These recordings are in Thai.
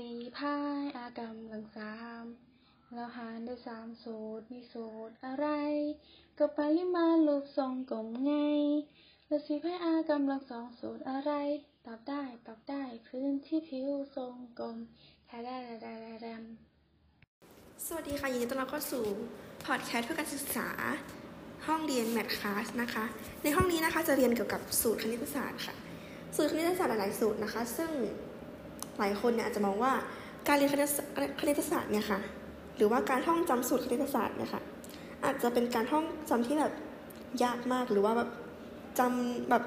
สี่พายอากำลังสามแล้วหารด้วยสามสูตรมีสูตรอะไร ก็ปริมาณรูปทรงกลมไง แล้วสี่พายอากำลังสองสูตรอะไร ตอบได้ตอบได้พื้นที่ผิวทรงกลมแท้ได้ได้ได้ได้สวัสดีค่ะยินดีต้อนรับเข้าสู่พอดแคสต์เพื่อการศึกษาห้องเรียนแมทคลาสนะคะ ในห้องนี้นะคะจะเรียนเกี่ยวกับสูตรคณิตศาสตร์ค่ะ สูตรคณิตศาสตร์หลาย ๆ สูตรนะคะ ซึ่ง หลายคนเนี่ยอาจจะมองว่าการเรียนคณิตศาสตร์เนี่ยค่ะ หรือว่าการท่องจำสูตรคณิตศาสตร์เนี่ยค่ะ อาจจะเป็นการท่องจำที่แบบยากมากหรือว่าแบบจำแบบ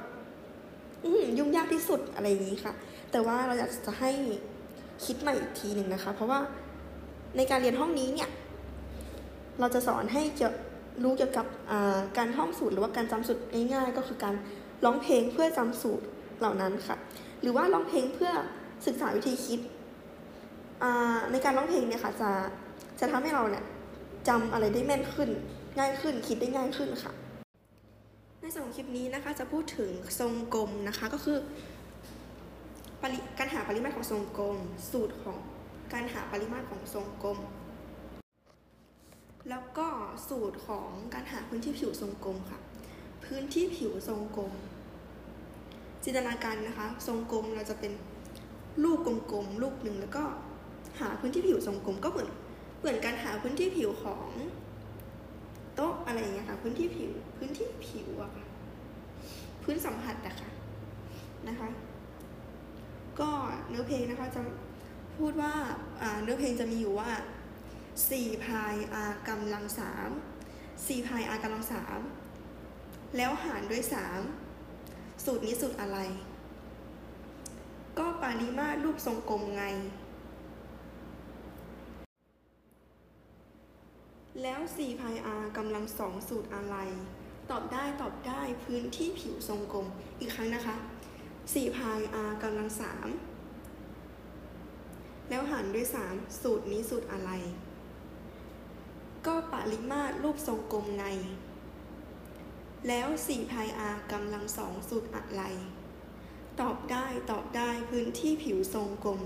ยุ่งยากที่สุดอะไรอย่างนี้ค่ะ แต่ว่าเราอยากจะให้คิดใหม่อีกทีหนึ่งนะคะ เพราะว่าในการเรียนห้องนี้เนี่ย เราจะสอนให้จะรู้เกี่ยวกับการท่องสูตร หรือว่าการจำสูตรง่ายๆ ก็คือการร้องเพลงเพื่อจำสูตรเหล่านั้นค่ะ หรือว่าร้องเพลงเพื่อ ศึกษาวิธีคิด ในการร้องเพลงเนี่ยค่ะจะจะทำให้เราเนี่ยจำอะไรได้แม่นขึ้น ง่ายขึ้นคิดได้ง่ายขึ้นค่ะ ในส่วนของคลิปนี้นะคะจะพูดถึงทรงกลมนะคะก็คือการหาปริมาตรของทรงกลม สูตรของการหาปริมาตรของทรงกลม แล้วก็สูตรของการหาพื้นที่ผิวทรงกลมค่ะ พื้นที่ผิวทรงกลม จินตนาการนะคะ ทรงกลมเราจะเป็น ลูกกลมๆลูกหนึ่งแล้วก็หาพื้นที่ผิวทรงกลมก็เหมือนเหมือนการหาพื้นที่ผิวของโต๊ะอะไรอย่างเงี้ยค่ะพื้นที่ผิวพื้นที่ผิวอะค่ะพื้นสัมผัสอะค่ะนะคะ ก็เนื้อเพลงนะคะจะพูดว่าเนื้อเพลงจะมีอยู่ว่า4พาย r กำลัง3 4พาย r กำลัง3แล้วหารด้วย3สูตรนี้สูตรอะไร ก็ปาริมาตรรูปทรงกลมไง แล้ว4พาย r กำลัง2สูตรอะไร ตอบได้ตอบได้พื้นที่ผิวทรงกลมอีกครั้งนะคะ4พาย r กำลัง3แล้วหารด้วย 3 สูตรนี้สูตรอะไร ก็ปริมาตรรูปทรงกลมไง แล้ว4พาย r กำลังสองสูตรอะไร ตอบได้ตอบได้พื้นที่ผิวทรงกลม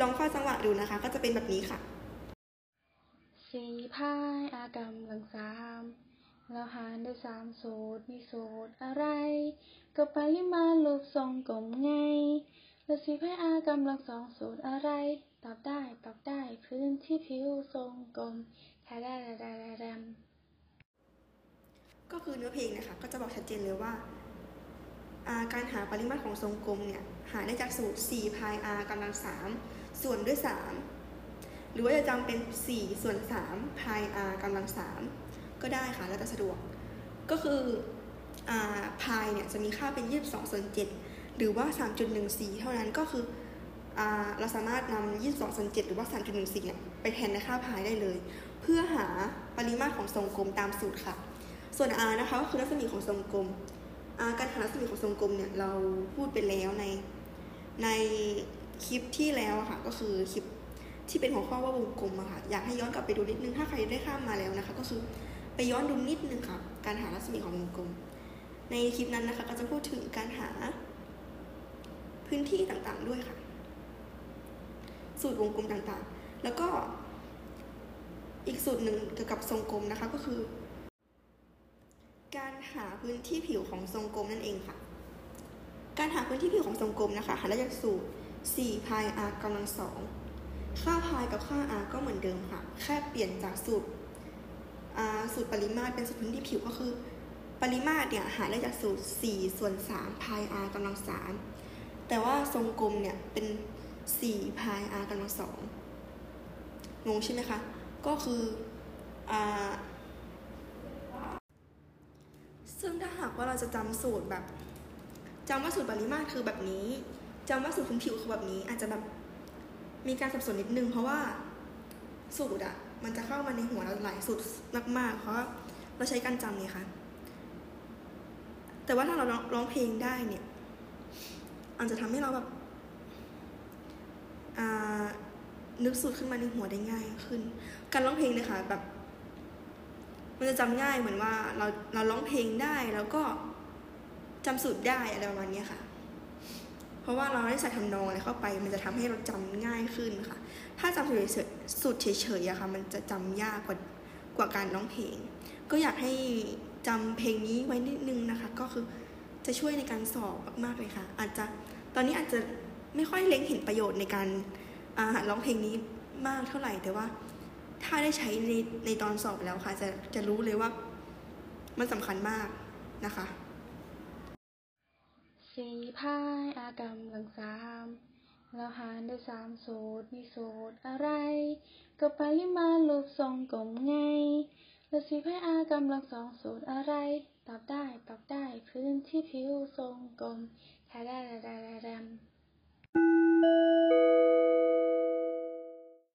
ลองฟังจังหวะดูนะคะ ก็จะเป็นแบบนี้ค่ะ สี่พายอากำลังสามแล้วหารด้วยสามสูตรมีสูตรอะไร ก็ปริมาณรูปทรงกลมไงแล้วสี่พายอากำลังสองสูตรอะไร ตอบได้ตอบได้พื้นที่ผิวทรงกลมแท้ได้ได้ได้ก็คือเนื้อเพลงนะคะ ก็จะบอกชัดเจนเลยว่า การหาปริมาตรของทรงกลมเนี่ยหาได้จากสูตร4พาย r กำลัง 3 ส่วนด้วย 3 หรือว่าจะจำเป็น 4 ส่วน3พาย r กำลัง 3 ก็ได้ค่ะแล้วแต่สะดวก ก็คือพายเนี่ยจะมีค่าเป็น 22 ส่วน 7 หรือว่า 3.14 เท่านั้นก็คือเราสามารถนำ22ส่วน7หรือว่า 3.14เนี่ยไปแทนในค่าพายได้เลย เพื่อหาปริมาตรของทรงกลมตามสูตรค่ะ ส่วน r นะคะก็คือรัศมีของทรงกลม การหารัศมีของทรงกลมเนี่ยเราพูดไปแล้วในในคลิปที่แล้วค่ะก็คือคลิปที่เป็นหัวข้อว่าวงกลมอะค่ะอยากให้ย้อนกลับไปดูนิดนึงถ้าใครได้ข้ามมาแล้วนะคะ ก็คือไปย้อนดูนิดนึงค่ะการหารัศมีของวงกลม ในคลิปนั้นนะคะก็จะพูดถึงการหาพื้นที่ต่างๆด้วยค่ะ สูตรวงกลมต่างๆ แล้วก็อีกสูตรหนึ่งเกี่ยวกับทรงกลมนะคะ ก็คือ หาพื้นที่ผิวของทรงกลมนั่นเองค่ะ การหาพื้นที่ผิวของทรงกลมนะคะหาได้จากสูตร4พาย r กำลังสองค่าพายกับค่า r ก็เหมือนเดิมค่ะ แค่เปลี่ยนจากสูตรสูตรปริมาตรเป็นสูตรพื้นที่ผิวก็คือ ปริมาตรเนี่ยหาได้จากสูตร 4 ส่วน3พาย r กำลัง3แต่ว่าทรงกลมเนี่ยเป็น4พาย r กำลังสองงงใช่ไหมคะ ก็คืออ ซึ่งถ้าหากว่าเราจะจำสูตรแบบจำว่าสูตรปริมาตรคือแบบนี้จำว่าสูตรพื้นผิวคือแบบนี้ อาจจะแบบมีการสับสนนิดนึง เพราะว่าสูตรอะมันจะเข้ามาในหัวเราหลายสูตรมากๆ เพราะเราใช้การจำไงคะแต่ว่าถ้าเราร้องเพลงได้เนี่ยอาจจะทำให้เราแบบนึกสูตรขึ้นมาในหัวได้ง่ายขึ้น การร้องเพลงเนะคะแบบ มันจะจำง่ายเหมือนว่าเราเราร้องเพลงได้แล้วก็จำสูตรได้อะไรประมาณนี้ค่ะ เพราะว่าเราได้ใส่ทำนองอะไรเข้าไป มันจะทำให้เราจำง่ายขึ้นค่ะ ถ้าจำเฉยๆสุดเฉยๆอะค่ะ มันจะจำยากกว่ากว่าการร้องเพลง ก็อยากให้จำเพลงนี้ไว้นิดนึงนะคะ ก็คือจะช่วยในการสอบมากๆเลยค่ะ อาจจะตอนนี้อาจจะไม่ค่อยเล็งเห็นประโยชน์ในการอ่าหัดร้องเพลงนี้มากเท่าไหร่แต่ว่า ถ้าได้ใช้ในในตอนสอบแล้วค่ะ จะจะรู้เลยว่ามันสำคัญมากนะคะสี่พายอากำลังสามแล้วหารด้วยสามสูตรมีสูตรอะไร ก็ไปมาณรูปทรงกลมไงแล้วสี่พายอากำลังสองสูตรอะไร ตอบได้ตอบได้พื้นที่ผิวทรงกลมแค่ได้ได้ได้ได้